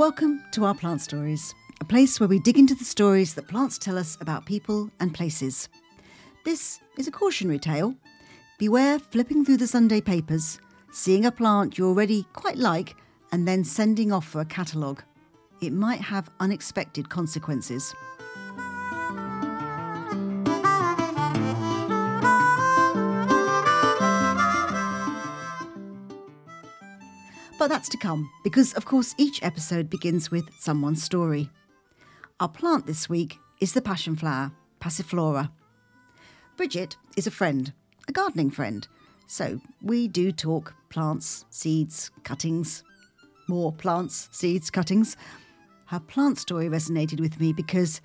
Welcome to our Plant Stories, a place where we dig into the stories that plants tell us about people and places. This is a cautionary tale. Beware flipping through the Sunday papers, seeing a plant you already quite like, and then sending off for a catalogue. It might have unexpected consequences. But that's to come, because of course each episode begins with someone's story. Our plant this week is the passion flower, Passiflora. Bridget is a friend, a gardening friend, so we do talk plants, seeds, cuttings, more plants, seeds, cuttings. Her plant story resonated with me because,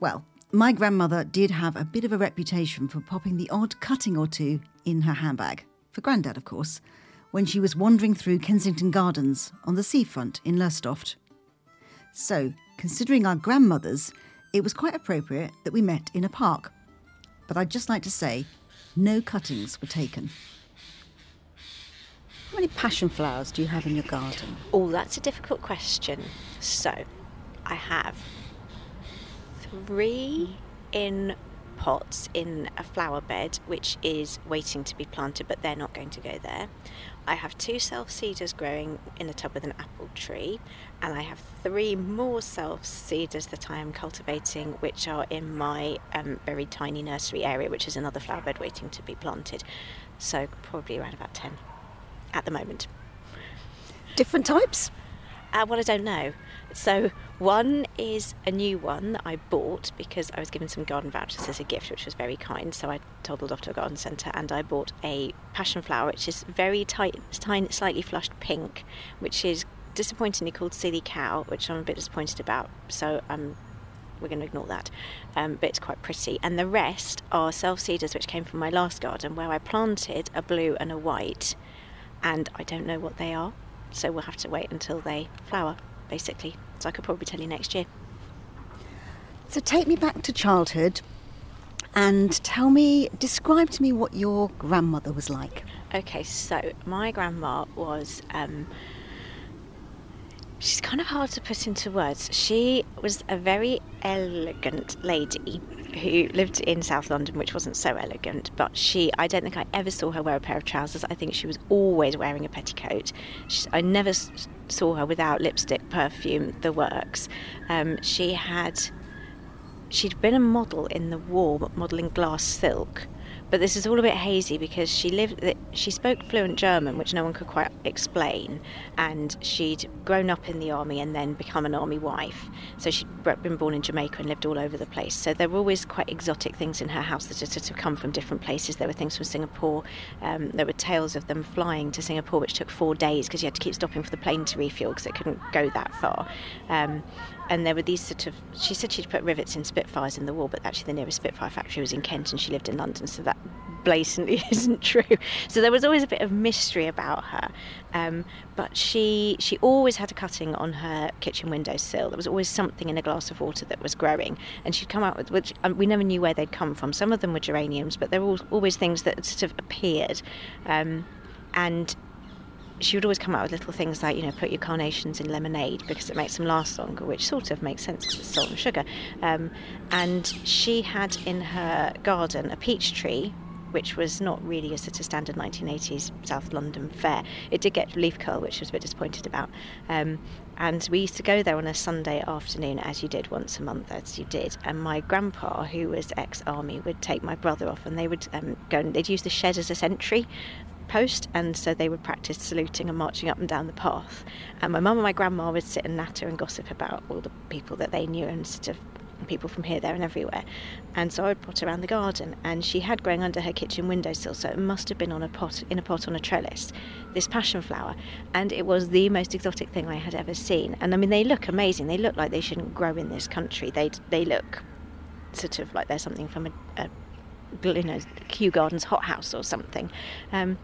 well, my grandmother did have a bit of a reputation for popping the odd cutting or two in her handbag, for Grandad, of course when she was wandering through Kensington Gardens on the seafront in Lowestoft. So, considering our grandmothers, it was quite appropriate that we met in a park. But I'd just like to say, no cuttings were taken. How many passion flowers do you have in your garden? Oh, that's a difficult question. So, I have three in pots in a flower bed which is waiting to be planted, but they're not going to go there. I have two self seeders growing in a tub with an apple tree, and I have three more self seeders that I am cultivating, which are in my um, very tiny nursery area, which is another flower bed waiting to be planted. So, probably around about 10 at the moment. Different types? Uh, well, I don't know. So, one is a new one that I bought because I was given some garden vouchers as a gift, which was very kind. So, I toddled off to a garden centre and I bought a passion flower, which is very tight, tiny, slightly flushed pink, which is disappointingly called Silly Cow, which I'm a bit disappointed about. So, um, we're going to ignore that. Um, but it's quite pretty. And the rest are self seeders, which came from my last garden, where I planted a blue and a white, and I don't know what they are. So we'll have to wait until they flower, basically. So I could probably tell you next year. So take me back to childhood and tell me, describe to me what your grandmother was like. Okay, so my grandma was. Um, she's kind of hard to put into words. She was a very elegant lady who lived in South London, which wasn't so elegant, but she, I don't think I ever saw her wear a pair of trousers. I think she was always wearing a petticoat. She, I never saw her without lipstick, perfume, the works. Um, she had, she'd been a model in the war, modelling glass silk but this is all a bit hazy because she lived she spoke fluent German which no one could quite explain. And she'd grown up in the army and then become an army wife. So she'd been born in Jamaica and lived all over the place. So there were always quite exotic things in her house that had sort of come from different places. There were things from Singapore um, there were tales of them flying to Singapore which took four days because you had to keep stopping for the plane to refuel because it couldn't go that far. Um, and there were these sort of she said she'd put rivets in spitfires in the wall, but actually the nearest spitfire factory was in kent and she lived in london so that blatantly isn't true. So there was always a bit of mystery about her um, but she she always had a cutting on her kitchen windowsill there was always something in a glass of water that was growing and she'd come out with which um, we never knew where they'd come from. Some of them were geraniums but there were always things that sort of appeared um, and she would always come out with little things like, you know, put your carnations in lemonade because it makes them last longer, which sort of makes sense because it's salt and sugar. Um, and she had in her garden a peach tree, which was not really a sort of standard 1980s South London fair. It did get leaf curl, which I was a bit disappointed about. Um, and we used to go there on a Sunday afternoon, as you did once a month, as you did. And my grandpa, who was ex-army, would take my brother off, and they would um, go and they'd use the shed as a sentry post, and so they would practice saluting and marching up and down the path. And my mum and my grandma would sit and natter and gossip about all the people that they knew and sort of people from here, there, and everywhere. And so I would put around the garden, and she had growing under her kitchen windowsill, so it must have been on a pot in a pot on a trellis, this passion flower, and it was the most exotic thing I had ever seen. And I mean, they look amazing. They look like they shouldn't grow in this country. They they look sort of like they're something from a, a you know Kew Gardens hothouse or something. Um,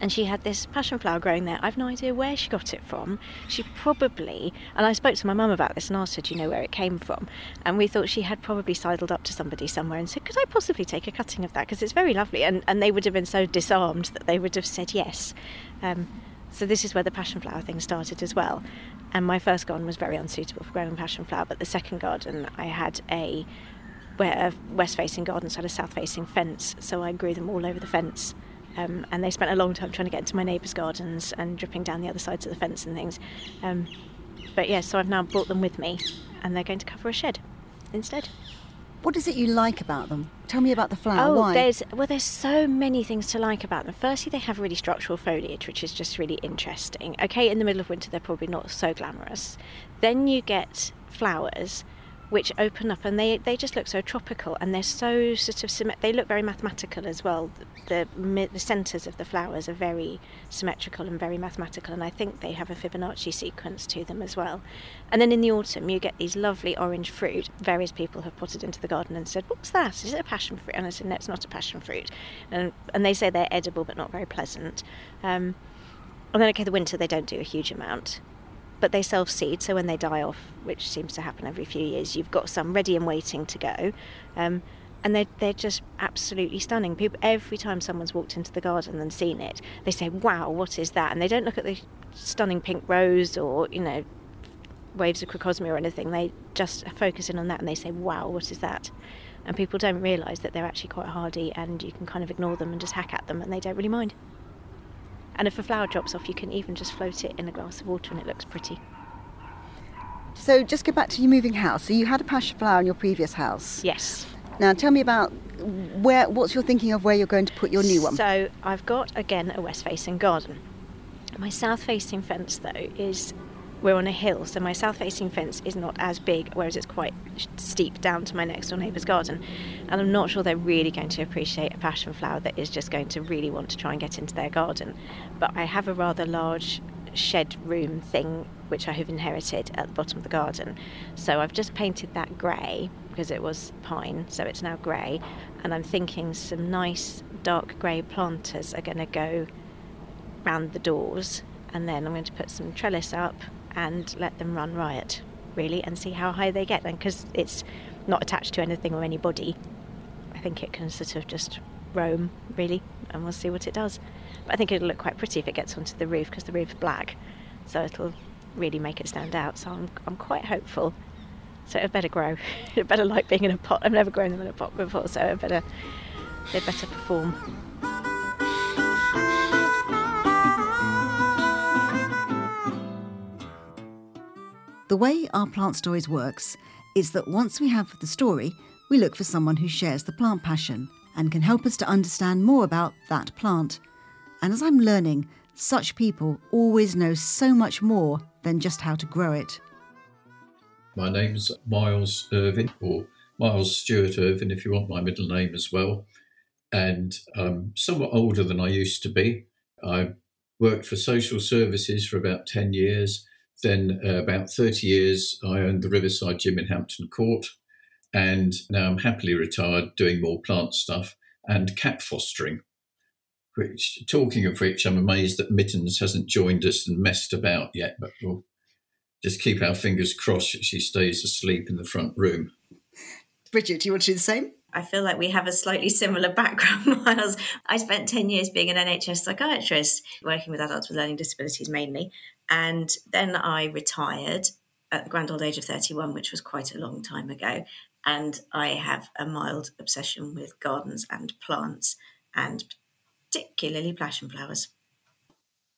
and she had this passion flower growing there. I've no idea where she got it from. She probably, and I spoke to my mum about this and asked her, Do you know where it came from? And we thought she had probably sidled up to somebody somewhere and said, Could I possibly take a cutting of that? Because it's very lovely. And, and they would have been so disarmed that they would have said yes. Um, So this is where the passion flower thing started as well. And my first garden was very unsuitable for growing passion flower, but the second garden I had a where a west facing garden so I had a south facing fence, so I grew them all over the fence. Um, and they spent a long time trying to get into my neighbours' gardens and dripping down the other sides of the fence and things. Um, but yeah, so I've now brought them with me, and they're going to cover a shed instead. What is it you like about them? Tell me about the flower. Oh, Why? there's well, there's so many things to like about them. Firstly, they have really structural foliage, which is just really interesting. Okay, in the middle of winter, they're probably not so glamorous. Then you get flowers which open up and they, they just look so tropical and they're so sort of they look very mathematical as well. The, the, centers of the flowers are very symmetrical and very mathematical and I think they have a Fibonacci sequence to them as well. And then in the autumn you get these lovely orange fruit. Various people have potted into the garden and said what's that? Is it a passion fruit? And I said no it's not a passion fruit. And, and they say they're edible but not very pleasant. Um, and then okay the winter they don't do a huge amount but they self seed, so when they die off, which seems to happen every few years, you've got some ready and waiting to go. Um, and they're, they're just absolutely stunning. People, every time someone's walked into the garden and seen it, they say, "Wow, what is that?" And they don't look at the stunning pink rose or you know waves of crocosmia or anything. They just focus in on that and they say, "Wow, what is that?" And people don't realise that they're actually quite hardy, and you can kind of ignore them and just hack at them, and they don't really mind. And if a flower drops off, you can even just float it in a glass of water and it looks pretty. So just go back to your moving house. So you had a passion flower in your previous house. Yes. Now tell me about where. What's your thinking of where you're going to put your new one? So I've got again a west-facing garden. My south-facing fence though is we're on a hill, so my south facing fence is not as big, whereas it's quite steep down to my next door neighbour's garden. And I'm not sure they're really going to appreciate a passion flower that is just going to really want to try and get into their garden. But I have a rather large shed room thing which I have inherited at the bottom of the garden. So I've just painted that grey because it was pine, so it's now grey. And I'm thinking some nice dark grey planters are going to go round the doors and then I'm going to put some trellis up and let them run riot, really, and see how high they get. Then, because it's not attached to anything or anybody, I think it can sort of just roam, really, and we'll see what it does. But I think it'll look quite pretty if it gets onto the roof because the roof's black, so it'll really make it stand out. So I'm, I'm quite hopeful. So it better grow. it better like being in a pot. I've never grown them in a pot before, so it better they better perform. The way our plant stories works is that once we have the story, we look for someone who shares the plant passion and can help us to understand more about that plant. And as I'm learning, such people always know so much more than just how to grow it. My name's Myles Irvine, or Myles Steward Irvine, if you want my middle name as well. And I'm somewhat older than I used to be. I worked for social services for about 10 years then, uh, about 30 years, I owned the Riverside Gym in Hampton Court. And now I'm happily retired doing more plant stuff and cat fostering. Which, talking of which, I'm amazed that Mittens hasn't joined us and messed about yet, but we'll just keep our fingers crossed that she stays asleep in the front room. Bridget, do you want to do the same? I feel like we have a slightly similar background, Myles. I spent 10 years being an NHS psychiatrist, working with adults with learning disabilities mainly. And then I retired at the grand old age of 31, which was quite a long time ago. And I have a mild obsession with gardens and plants, and particularly passion flowers.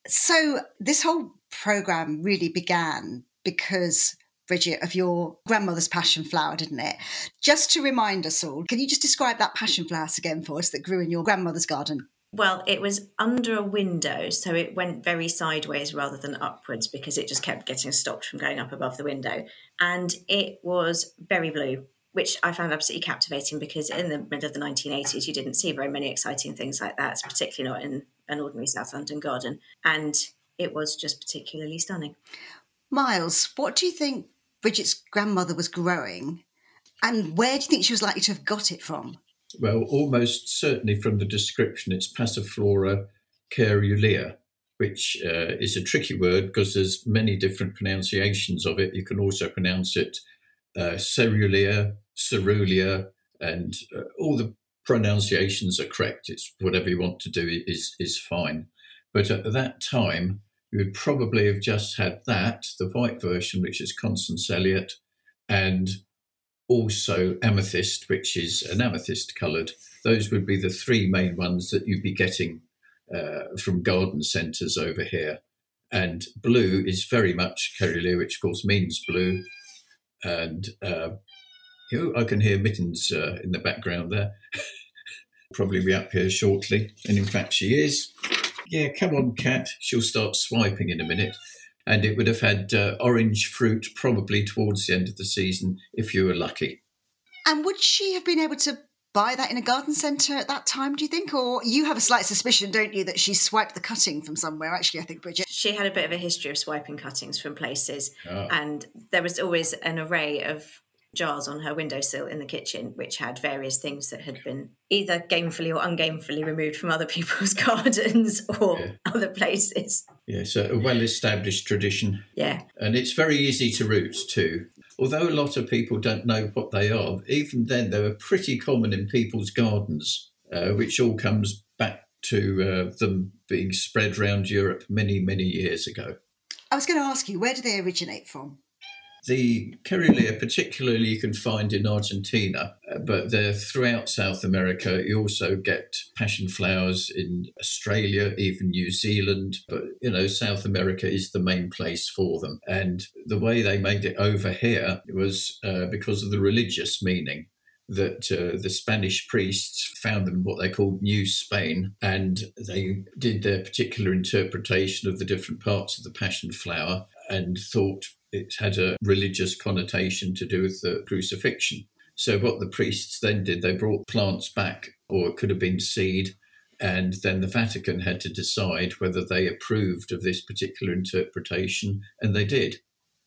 So, this whole program really began because Bridget, of your grandmother's passion flower, didn't it? Just to remind us all, can you just describe that passion flower again for us that grew in your grandmother's garden? Well, it was under a window, so it went very sideways rather than upwards because it just kept getting stopped from going up above the window. And it was very blue, which I found absolutely captivating because in the middle of the 1980s, you didn't see very many exciting things like that, particularly not in an ordinary South London garden. And it was just particularly stunning. Myles, what do you think Bridget's grandmother was growing, and where do you think she was likely to have got it from? Well, almost certainly from the description, it's Passiflora caerulea, which uh, is a tricky word because there's many different pronunciations of it. You can also pronounce it uh, cerulea, cerulea, and uh, all the pronunciations are correct. It's whatever you want to do is is fine. But at that time, you would probably have just had that, the white version, which is Constance Elliot, and also amethyst, which is an amethyst coloured. Those would be the three main ones that you'd be getting uh, from garden centres over here. And blue is very much Kerry which of course means blue. And uh, know, I can hear Mittens uh, in the background there. Probably be up here shortly. And in fact, she is. Yeah, come on, cat. She'll start swiping in a minute and it would have had uh, orange fruit probably towards the end of the season if you were lucky. And would she have been able to buy that in a garden centre at that time, do you think? Or you have a slight suspicion, don't you, that she swiped the cutting from somewhere? Actually, I think, Bridget. She had a bit of a history of swiping cuttings from places. Oh. And there was always an array of jars on her windowsill in the kitchen, which had various things that had been either gamefully or ungamefully removed from other people's gardens or yeah. other places. Yeah, so a well established tradition. Yeah. And it's very easy to root too. Although a lot of people don't know what they are, even then they were pretty common in people's gardens, uh, which all comes back to uh, them being spread around Europe many, many years ago. I was going to ask you, where do they originate from? The caerulea, particularly, you can find in Argentina, uh, but they're throughout South America. You also get passion flowers in Australia, even New Zealand. But, you know, South America is the main place for them. And the way they made it over here was uh, because of the religious meaning that uh, the Spanish priests found them in what they called New Spain, and they did their particular interpretation of the different parts of the passion flower and thought it had a religious connotation to do with the crucifixion. So, what the priests then did, they brought plants back, or it could have been seed, and then the Vatican had to decide whether they approved of this particular interpretation, and they did.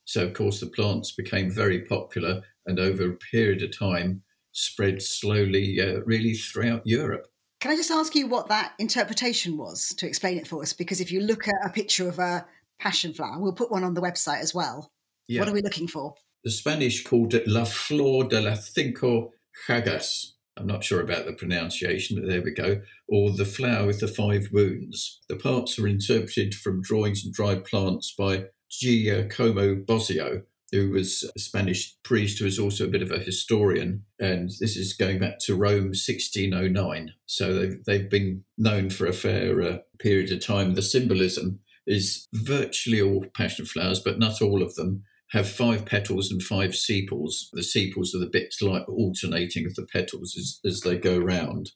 So, of course, the plants became very popular and over a period of time spread slowly, uh, really throughout Europe. Can I just ask you what that interpretation was to explain it for us? Because if you look at a picture of a passion flower, we'll put one on the website as well. Yeah. What are we looking for? The Spanish called it La Flor de la Cinco Llagas. I'm not sure about the pronunciation, but there we go. Or the flower with the five wounds. The parts are interpreted from drawings and dried plants by Giacomo Bosio, who was a Spanish priest who was also a bit of a historian. And this is going back to Rome 1609. So they've, they've been known for a fair uh, period of time. The symbolism is virtually all passion flowers, but not all of them have five petals and five sepals. The sepals are the bits like alternating of the petals as, as they go round.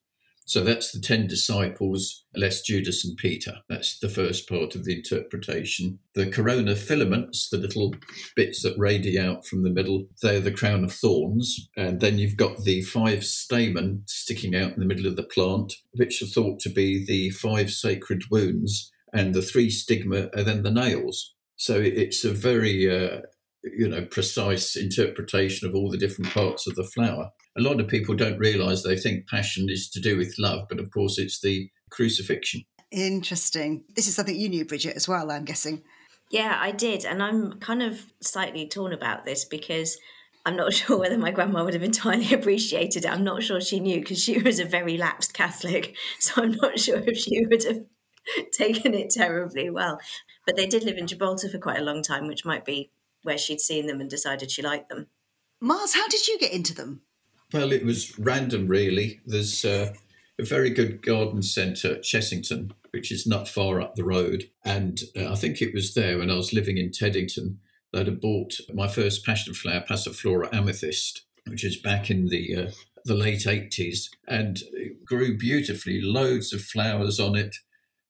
So that's the 10 disciples, less Judas and Peter. That's the first part of the interpretation. The corona filaments, the little bits that radiate out from the middle, they're the crown of thorns. And then you've got the five stamen sticking out in the middle of the plant, which are thought to be the five sacred wounds. And the three stigma are then the nails. So it's a very uh, you know precise interpretation of all the different parts of the flower. A lot of people don't realize they think passion is to do with love but of course it's the crucifixion. Interesting. This is something you knew bridget as well i'm guessing. Yeah i did and i'm kind of slightly torn about this because i'm not sure whether my grandma would have entirely appreciated it. I'm not sure she knew because she was a very lapsed catholic so i'm not sure if she would have taken it terribly well. But they did live in gibraltar for quite a long time which might be where she'd seen them and decided she liked them. Mars, how did you get into them? Well, it was random, really. There's uh, a very good garden centre at Chessington, which is not far up the road. And uh, I think it was there when I was living in Teddington that I bought my first passion flower, Passiflora amethyst, which is back in the uh, the late 80s. And it grew beautifully, loads of flowers on it.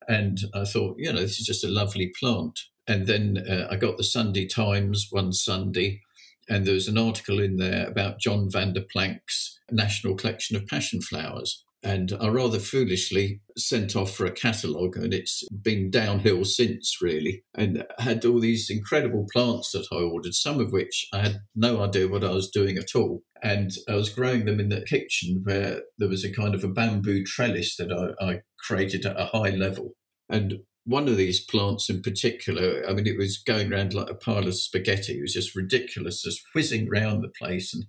And I thought, you know, this is just a lovely plant. And then uh, I got the Sunday Times one Sunday, and there was an article in there about John Vanderplank's National Collection of Passion Flowers. And I rather foolishly sent off for a catalogue, and it's been downhill since, really. And had all these incredible plants that I ordered, some of which I had no idea what I was doing at all. And I was growing them in the kitchen where there was a kind of a bamboo trellis that I, I created at a high level. And one of these plants in particular, I mean, it was going around like a pile of spaghetti. It was just ridiculous, just whizzing around the place. And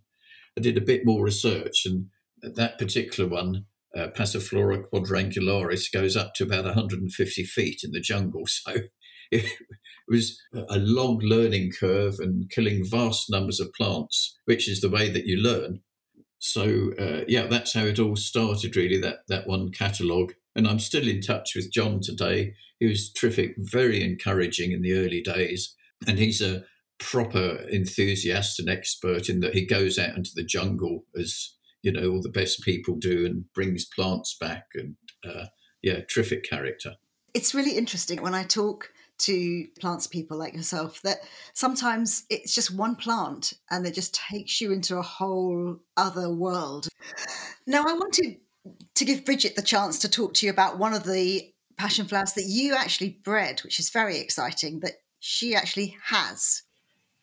I did a bit more research, and that particular one, uh, Passiflora quadrangularis, goes up to about 150 feet in the jungle. So it was a long learning curve and killing vast numbers of plants, which is the way that you learn. So uh, yeah, that's how it all started. Really, that that one catalogue, and I'm still in touch with John today. He was terrific, very encouraging in the early days, and he's a proper enthusiast and expert in that he goes out into the jungle as you know all the best people do and brings plants back and uh, yeah, terrific character. It's really interesting when I talk to plants people like yourself that sometimes it's just one plant and it just takes you into a whole other world. Now, I wanted to give Bridget the chance to talk to you about one of the passion flowers that you actually bred, which is very exciting that she actually has.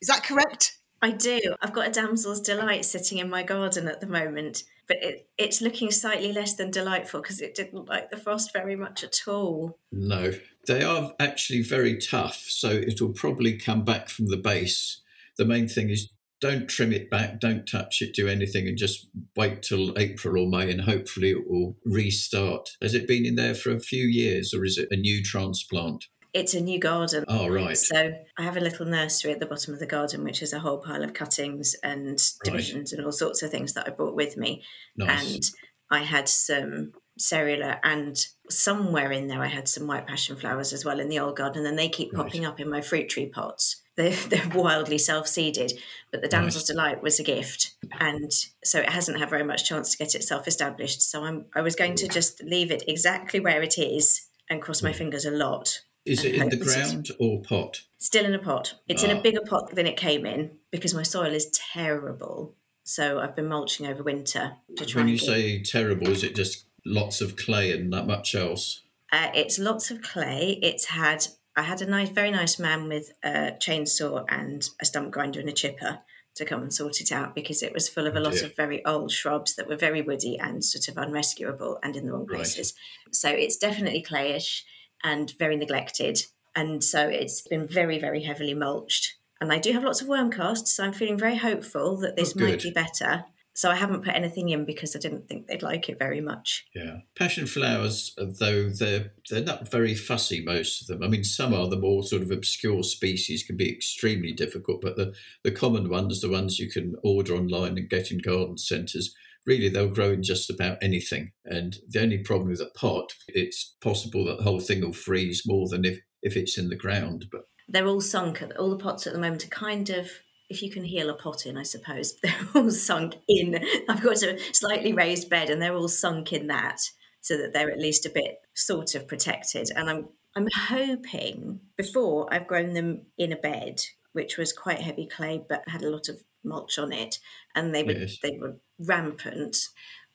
Is that correct? I do. I've got a damsel's delight sitting in my garden at the moment, but it, it's looking slightly less than delightful because it didn't like the frost very much at all. No, they are actually very tough, so it'll probably come back from the base. The main thing is don't trim it back, don't touch it, do anything, and just wait till April or May, and hopefully it will restart. Has it been in there for a few years, or is it a new transplant? It's a new garden. Oh, right. So I have a little nursery at the bottom of the garden, which is a whole pile of cuttings and divisions right. and all sorts of things that I brought with me. Nice. And I had some cerula and somewhere in there I had some white passion flowers as well in the old garden and they keep right. popping up in my fruit tree pots. They're, they're wildly self-seeded, but the Damsel's. Delight was a gift, and so it hasn't had very much chance to get itself established. So I'm I was going to just leave it exactly where it is and cross my fingers a lot is it in the ground or pot? Still in a pot. It's in a ah. bigger pot than it came in because my soil is terrible. So I've been mulching over winter to try. When you say terrible, is it just lots of clay and not much else? Uh, it's lots of clay. It's had I had a nice, very nice man with a chainsaw and a stump grinder and a chipper to come and sort it out because it was full of a oh, lot of very old shrubs that were very woody and sort of unrescuable and in the wrong places. Right. So it's definitely clayish and very neglected. And so it's been very, very heavily mulched. And I do have lots of worm casts, so I'm feeling very hopeful that this oh, might be better. So I haven't put anything in because I didn't think they'd like it very much. Yeah, passion flowers, though they're they're not very fussy. Most of them. I mean, some are the more sort of obscure species can be extremely difficult, but the the common ones, the ones you can order online and get in garden centres, really they'll grow in just about anything. And the only problem with a pot, it's possible that the whole thing will freeze more than if, if it's in the ground. But they're all sunk. All the pots at the moment are kind of if you can heal a pot in, I suppose they're all sunk in. I've got a slightly raised bed, and they're all sunk in that, so that they're at least a bit sort of protected. And I'm I'm hoping before I've grown them in a bed, which was quite heavy clay, but had a lot of mulch on it, and they were yes. they were rampant.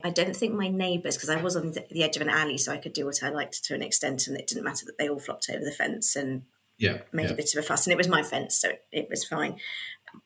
I don't think my neighbours, because I was on the edge of an alley, so I could do what I liked to an extent, and it didn't matter that they all flopped over the fence and yeah, made yeah. a bit of a fuss. And it was my fence, so it, it was fine.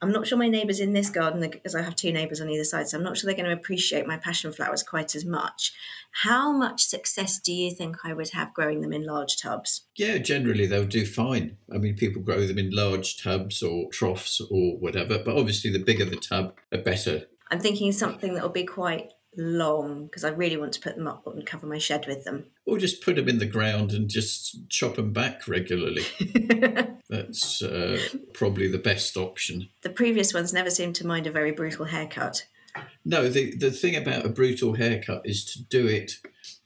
I'm not sure my neighbours in this garden, because I have two neighbours on either side, so I'm not sure they're going to appreciate my passion flowers quite as much. How much success do you think I would have growing them in large tubs? Yeah, generally they'll do fine. I mean, people grow them in large tubs or troughs or whatever, but obviously the bigger the tub, the better. I'm thinking something that will be quite long because I really want to put them up and cover my shed with them. Or just put them in the ground and just chop them back regularly. That's uh, probably the best option. The previous ones never seemed to mind a very brutal haircut. No, the, the thing about a brutal haircut is to do it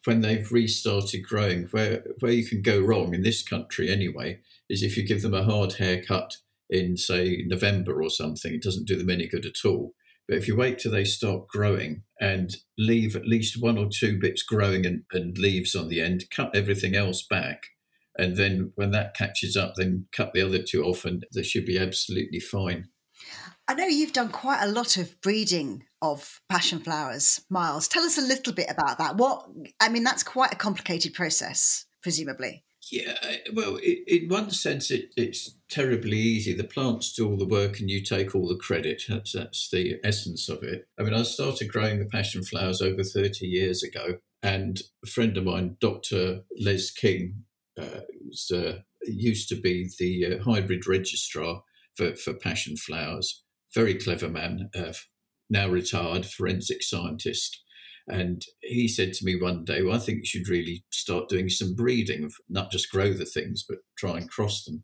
when they've restarted growing. Where, where you can go wrong, in this country anyway, is if you give them a hard haircut in, say, November or something, it doesn't do them any good at all but if you wait till they start growing and leave at least one or two bits growing and, and leaves on the end, cut everything else back, and then when that catches up, then cut the other two off, and they should be absolutely fine. I know you've done quite a lot of breeding of passion flowers, Myles. Tell us a little bit about that. What I mean, that's quite a complicated process, presumably. Yeah, well, in one sense, it, it's terribly easy. The plants do all the work and you take all the credit. That's, that's the essence of it. I mean, I started growing the passion flowers over 30 years ago, and a friend of mine, Dr. Les King, uh, was, uh, used to be the uh, hybrid registrar for, for passion flowers. Very clever man, uh, now retired forensic scientist. And he said to me one day, Well, I think you should really start doing some breeding, not just grow the things, but try and cross them.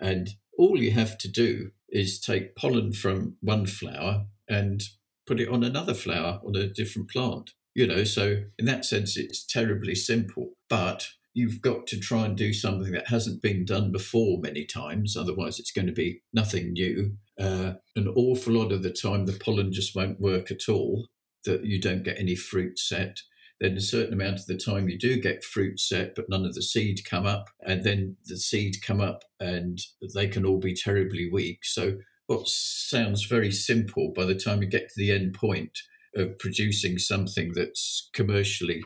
And all you have to do is take pollen from one flower and put it on another flower on a different plant. You know, so in that sense, it's terribly simple. But you've got to try and do something that hasn't been done before many times. Otherwise, it's going to be nothing new. Uh, an awful lot of the time, the pollen just won't work at all, that you don't get any fruit set. Then a certain amount of the time you do get fruit set, but none of the seed come up. And then the seed come up and they can all be terribly weak. So what sounds very simple by the time you get to the end point of producing something that's commercially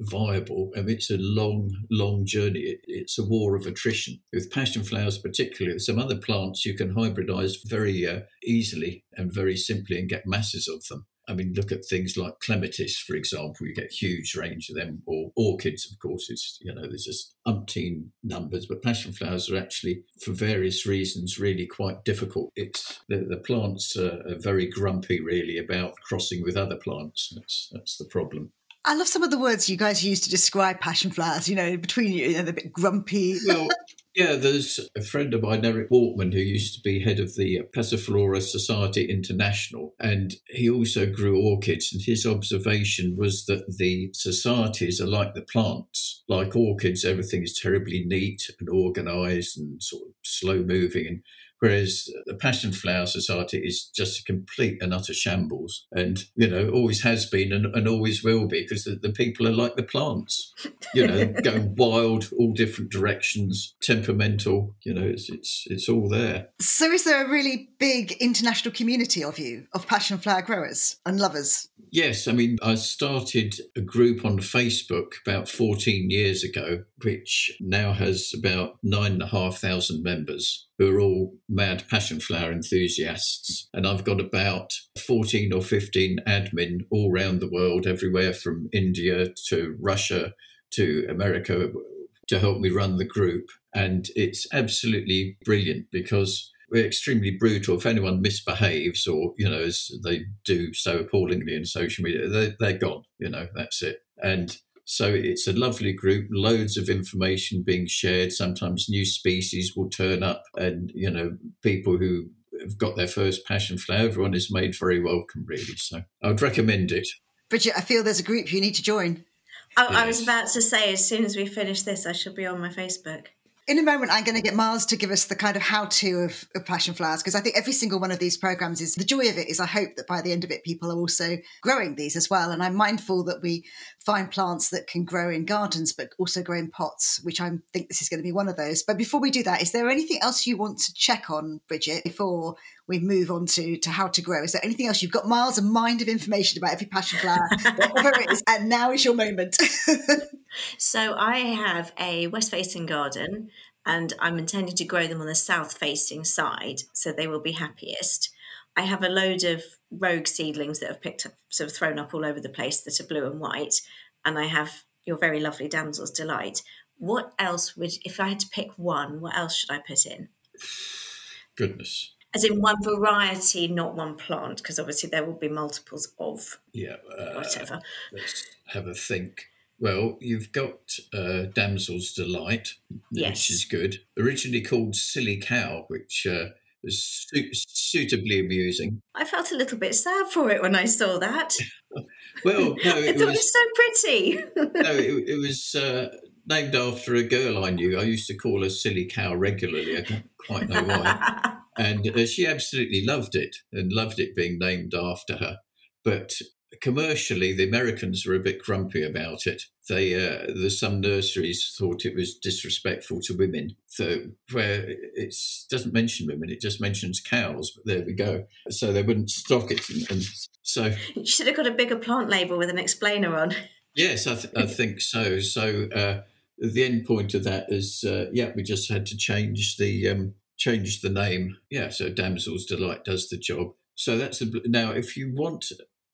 viable. and it's a long, long journey. It, it's a war of attrition. With passion flowers, particularly, some other plants you can hybridize very uh, easily and very simply and get masses of them. I mean, look at things like clematis, for example. You get huge range of them, or orchids, of course. It's you know there's just umpteen numbers, but passion flowers are actually, for various reasons, really quite difficult. It's the, the plants are, are very grumpy, really, about crossing with other plants. That's that's the problem. I love some of the words you guys use to describe passion flowers. You know, between you, you know, they're a bit grumpy. Well, yeah, there's a friend of mine, Eric Wortman, who used to be head of the Passiflora Society International, and he also grew orchids. And his observation was that the societies are like the plants. Like orchids, everything is terribly neat and organized and sort of slow moving. And Whereas the Passion Flower Society is just a complete and utter shambles, and you know always has been and, and always will be because the, the, people are like the plants, you know, going wild, all different directions, temperamental. You know, it's it's it's all there. So, is there a really big international community of you of passion flower growers and lovers? Yes, I mean, I started a group on Facebook about 14 years ago, which now has about nine and a half thousand members who are all mad passion flower enthusiasts. And I've got about 14 or 15 admin all around the world, everywhere from India to Russia to America, to help me run the group. And it's absolutely brilliant because we're extremely brutal. If anyone misbehaves or, you know, as they do so appallingly in social media, they're, they're gone, you know, that's it. And so it's a lovely group, loads of information being shared. Sometimes new species will turn up, and you know, people who have got their first passion flower, everyone is made very welcome, really. So I would recommend it. Bridget, I feel there's a group you need to join. I, yes. I was about to say, as soon as we finish this, I shall be on my Facebook in a moment, I'm going to get Myles to give us the kind of how to of, of, passion flowers because I think every single one of these programs is the joy of it is I hope that by the end of it, people are also growing these as well. And I'm mindful that we find plants that can grow in gardens, but also grow in pots, which I think this is going to be one of those. But before we do that, is there anything else you want to check on, Bridget, before we move on to, to how to grow? Is there anything else? You've got miles and mind of information about every passion flower, whatever it is, and now is your moment. so I have a west facing garden and I'm intending to grow them on the south facing side so they will be happiest. I have a load of rogue seedlings that have picked up, sort of thrown up all over the place that are blue and white, and I have your very lovely damsel's delight. What else would, if I had to pick one, what else should I put in? Goodness. As in one variety, not one plant, because obviously there will be multiples of yeah, uh, whatever. Let's have a think. Well, you've got uh, Damsel's Delight, yes. which is good. Originally called Silly Cow, which uh, su- suitably amusing. I felt a little bit sad for it when I saw that. well, no, it I thought was, it was so pretty. no, it, it was uh, named after a girl I knew. I used to call her Silly Cow regularly. I don't quite know why. and uh, she absolutely loved it and loved it being named after her. But commercially, the Americans were a bit grumpy about it. They, uh, there's some nurseries thought it was disrespectful to women. So where it doesn't mention women, it just mentions cows. But there we go. So they wouldn't stock it, and, and so you should have got a bigger plant label with an explainer on. Yes, I, th- I think so. So uh, the end point of that is, uh, yeah, we just had to change the um, change the name. Yeah, so Damsel's Delight does the job. So that's the, now if you want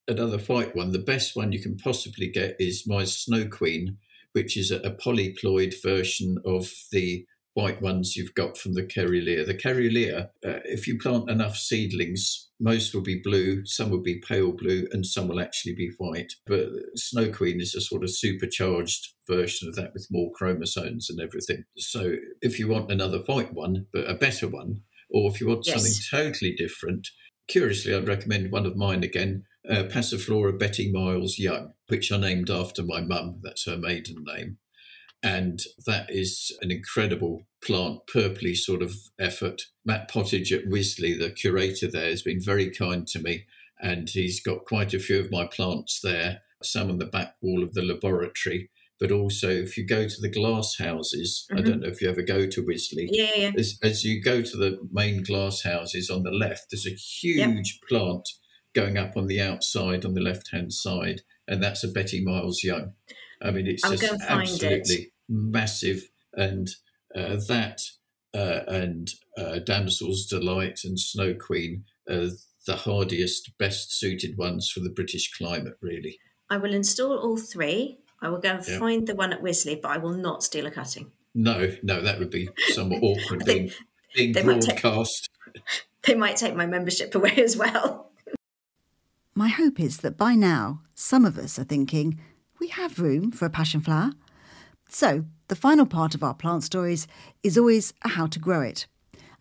another white one, the best one you can possibly get is my Snow Queen, which is a, a polyploid version of the white ones you've got from the caerulea. The caerulea, uh, if you plant enough seedlings, most will be blue, some will be pale blue, and some will actually be white. But Snow Queen is a sort of supercharged version of that with more chromosomes and everything. So if you want another white one, but a better one, or if you want Yes. something totally different, curiously, I'd recommend one of mine again, uh, Passiflora Betty Myles Young, which I named after my mum. That's her maiden name. And that is an incredible plant, purpley sort of effort. Matt Pottage at Wisley, the curator there, has been very kind to me. And he's got quite a few of my plants there, some on the back wall of the laboratory. But also, if you go to the glass houses, I Mhm. don't know if you ever go to Wisley, Yeah, yeah, as, as you go to the main glass houses on the left, there's a huge plant going up on the outside on the left hand side, and that's a Betty Myles Young. I mean, it's I'm just gonna it. absolutely massive, and uh, that uh, and uh, Damsel's Delight and Snow Queen are the hardiest, best suited ones for the British climate, really. I will install all three. I will go and Yeah. find the one at Wisley, but I will not steal a cutting. No, no, that would be somewhat awkward being, being they might take- They might take my membership away as well. My hope is that by now, some of us are thinking, we have room for a passion flower. So, the final part of our plant stories is always a how to grow it.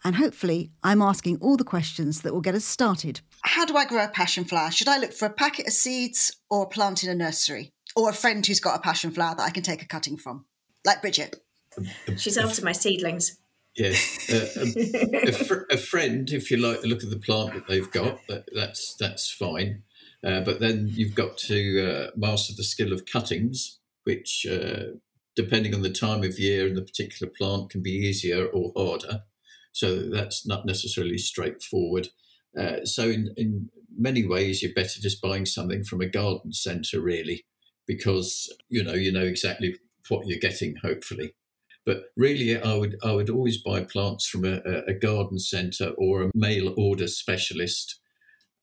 And hopefully, I'm asking all the questions that will get us started. How do I grow a passion flower? Should I look for a packet of seeds or a plant in a nursery? Or a friend who's got a passion flower that I can take a cutting from? Like Bridget. She's after my seedlings. Yes, uh, a, a, fr- a friend, if you like the look of the plant that they've got, that, that's that's fine. Uh, but then you've got to uh, master the skill of cuttings, which, uh, depending on the time of year and the particular plant, can be easier or harder. So that's not necessarily straightforward. Uh, so in, in many ways, you're better just buying something from a garden centre, really, because you know you know exactly what you're getting. Hopefully. But really, I would I would always buy plants from a, a- garden centre or a mail order specialist,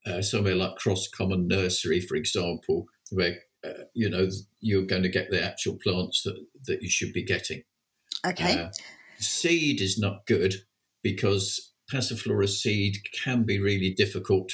uh, somewhere like Cross Common Nursery, for example, where uh, you know you're going to get the actual plants that that you should be getting. Okay. Uh, seed is not good because Passiflora seed can be really difficult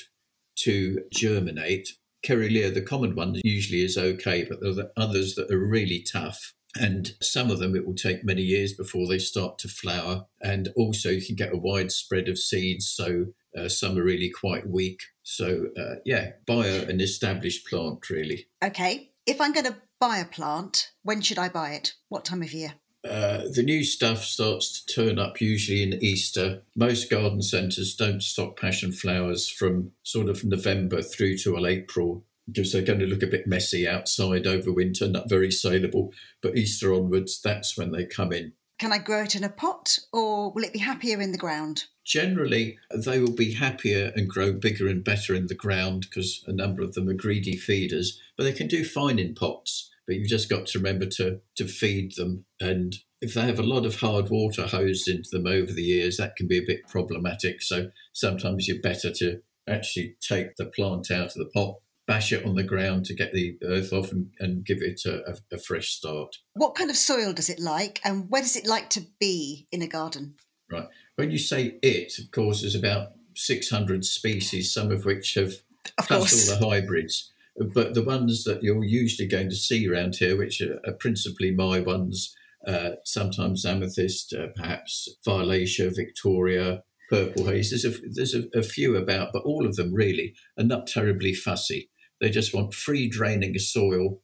to germinate. caerulea, the common one, usually is okay, but there are others that are really tough. And some of them it will take many years before they start to flower. And also, you can get a wide spread of seeds, so uh, some are really quite weak. So, uh, yeah, buy a, an established plant, really. okay. If I'm going to buy a plant, when should I buy it? What time of year? Uh, the new stuff starts to turn up usually in Easter. Most garden centres don't stock passion flowers from sort of November through to April because they're going to look a bit messy outside over winter, not very saleable. But Easter onwards, that's when they come in. Can I grow it in a pot or will it be happier in the ground? Generally, they will be happier and grow bigger and better in the ground because a number of them are greedy feeders, but they can do fine in pots. But you've just got to remember to, to feed them. And if they have a lot of hard water hosed into them over the years, that can be a bit problematic. So sometimes you're better to actually take the plant out of the pot, bash it on the ground to get the earth off and, and give it a, a, fresh start. What kind of soil does it like and where does it like to be in a garden? Right. When you say it, of course, there's about 600 species, some of which have Of plus all the hybrids. But the ones that you're usually going to see around here, which are, are principally my ones, uh, sometimes amethyst, uh, perhaps violacea, Victoria, purple haze. There's, a, there's a, a few about, but all of them really are not terribly fussy. They just want free draining soil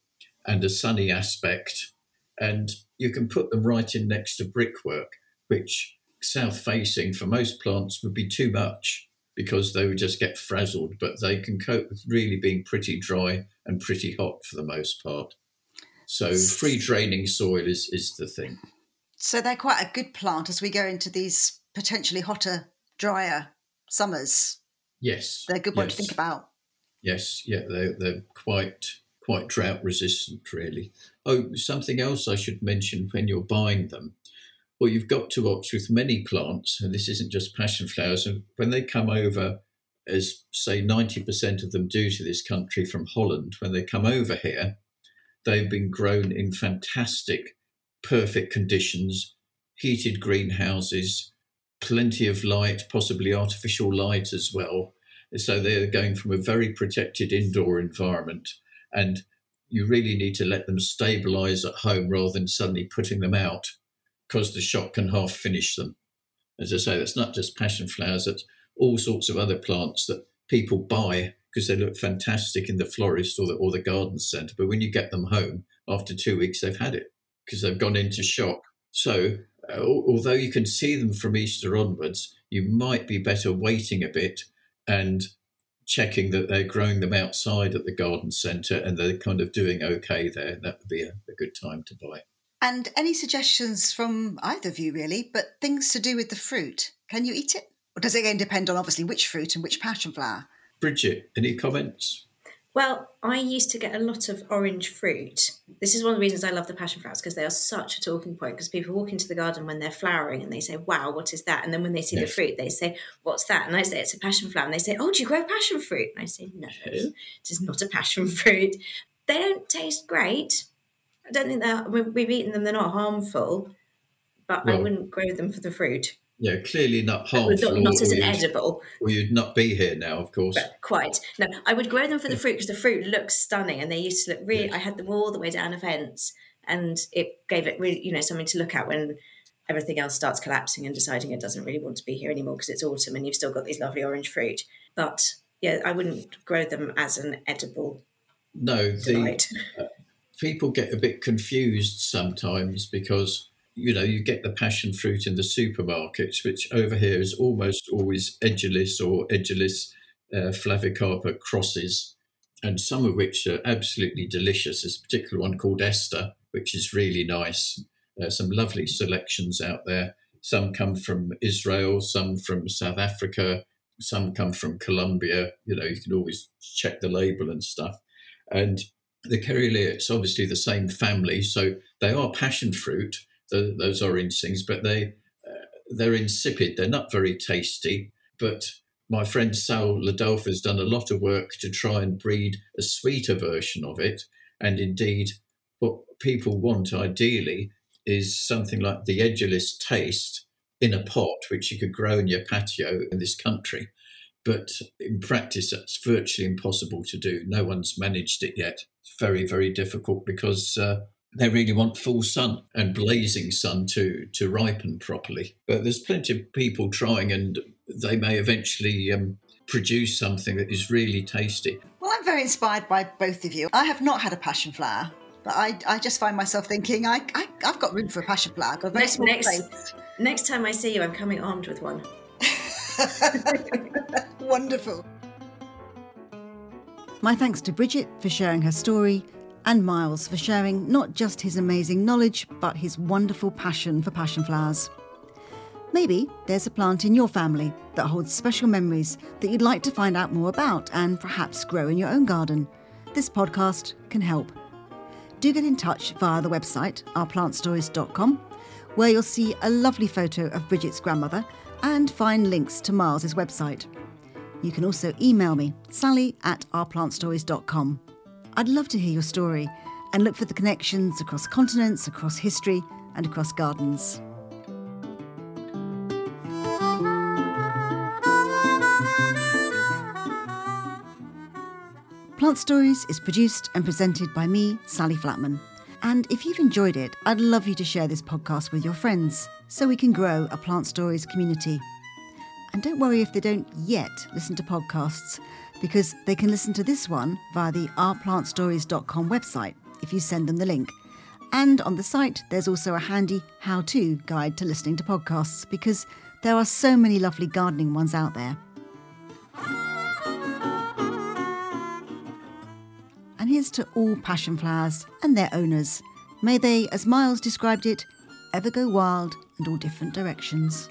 and a sunny aspect. And you can put them right in next to brickwork, which south facing for most plants would be too much because they would just get frazzled, but they can cope with really being pretty dry and pretty hot for the most part. So free draining soil is, is the thing. So they're quite a good plant as we go into these potentially hotter, drier summers. Yes. They're a good one to think about. Yes, yeah, they're, they're quite quite drought resistant, really. Oh, something else I should mention when you're buying them. Well, you've got to opt with many plants, and this isn't just passion flowers. And when they come over, as say 90% of them do to this country from Holland, when they come over here, they've been grown in fantastic, perfect conditions heated greenhouses, plenty of light, possibly artificial light as well. So they're going from a very protected indoor environment. And you really need to let them stabilize at home rather than suddenly putting them out because the shock can half finish them. As I say, that's not just passion flowers, that's all sorts of other plants that people buy because they look fantastic in the florist or the, or the garden centre. But when you get them home after two weeks, they've had it because they've gone into shock. So, uh, although you can see them from Easter onwards, you might be better waiting a bit and checking that they're growing them outside at the garden centre and they're kind of doing okay there. That would be a, a good time to buy. And any suggestions from either of you, really, but things to do with the fruit? Can you eat it? Or does it again depend on obviously which fruit and which passion flower? Bridget, any comments? Well, I used to get a lot of orange fruit. This is one of the reasons I love the passion flowers because they are such a talking point. Because people walk into the garden when they're flowering and they say, "Wow, what is that?" And then when they see yes. the fruit, they say, "What's that?" And I say, "It's a passion flower." And they say, "Oh, do you grow passion fruit?" And I say, "No, it is not a passion fruit. They don't taste great. I don't think that we've eaten them. They're not harmful, but well, I wouldn't grow them for the fruit." Yeah, clearly not harmful. Not, not as an edible. Or you'd not be here now, of course. But quite. No, I would grow them for the fruit because the fruit looks stunning and they used to look really. I had them all the way down a fence and it gave it really, you know, something to look at when everything else starts collapsing and deciding it doesn't really want to be here anymore because it's autumn and you've still got these lovely orange fruit. But yeah, I wouldn't grow them as an edible. No, the uh, people get a bit confused sometimes because you know, you get the passion fruit in the supermarkets, which over here is almost always edulis or edulis uh, flavicarpa crosses, and some of which are absolutely delicious. There's a particular one called Esther, which is really nice. Uh, some lovely selections out there. Some come from Israel, some from South Africa, some come from Colombia. You know, you can always check the label and stuff. And the caeruleas, it's obviously the same family, so they are passion fruit the, those orange things, but they uh, they're insipid. They're not very tasty. But my friend Sal Ladolf has done a lot of work to try and breed a sweeter version of it. And indeed, what people want ideally is something like the edulis taste in a pot, which you could grow in your patio in this country. But in practice, that's virtually impossible to do. No one's managed it yet. It's very, very difficult because uh, they really want full sun and blazing sun to to ripen properly. But there's plenty of people trying, and they may eventually um, produce something that is really tasty. Well, I'm very inspired by both of you. I have not had a passion flower, but I, I just find myself thinking I, I have got room for a passion flower. I've got a very next, small next, place. Next time I see you, I'm coming armed with one. Wonderful. My thanks to Bridget for sharing her story and Myles for sharing not just his amazing knowledge, but his wonderful passion for passion flowers. Maybe there's a plant in your family that holds special memories that you'd like to find out more about and perhaps grow in your own garden. This podcast can help. Do get in touch via the website, ourplantstories.com, where you'll see a lovely photo of Bridget's grandmother and find links to Myles's website. You can also email me, sally at ourplantstories.com. I'd love to hear your story and look for the connections across continents, across history, and across gardens. Plant Stories is produced and presented by me, Sally Flatman. And if you've enjoyed it, I'd love you to share this podcast with your friends so we can grow a Plant Stories community. And don't worry if they don't yet listen to podcasts because they can listen to this one via the ourplantstories.com website if you send them the link. And on the site, there's also a handy how to guide to listening to podcasts because there are so many lovely gardening ones out there. And here's to all passion flowers and their owners. May they, as Myles described it, ever go wild and all different directions.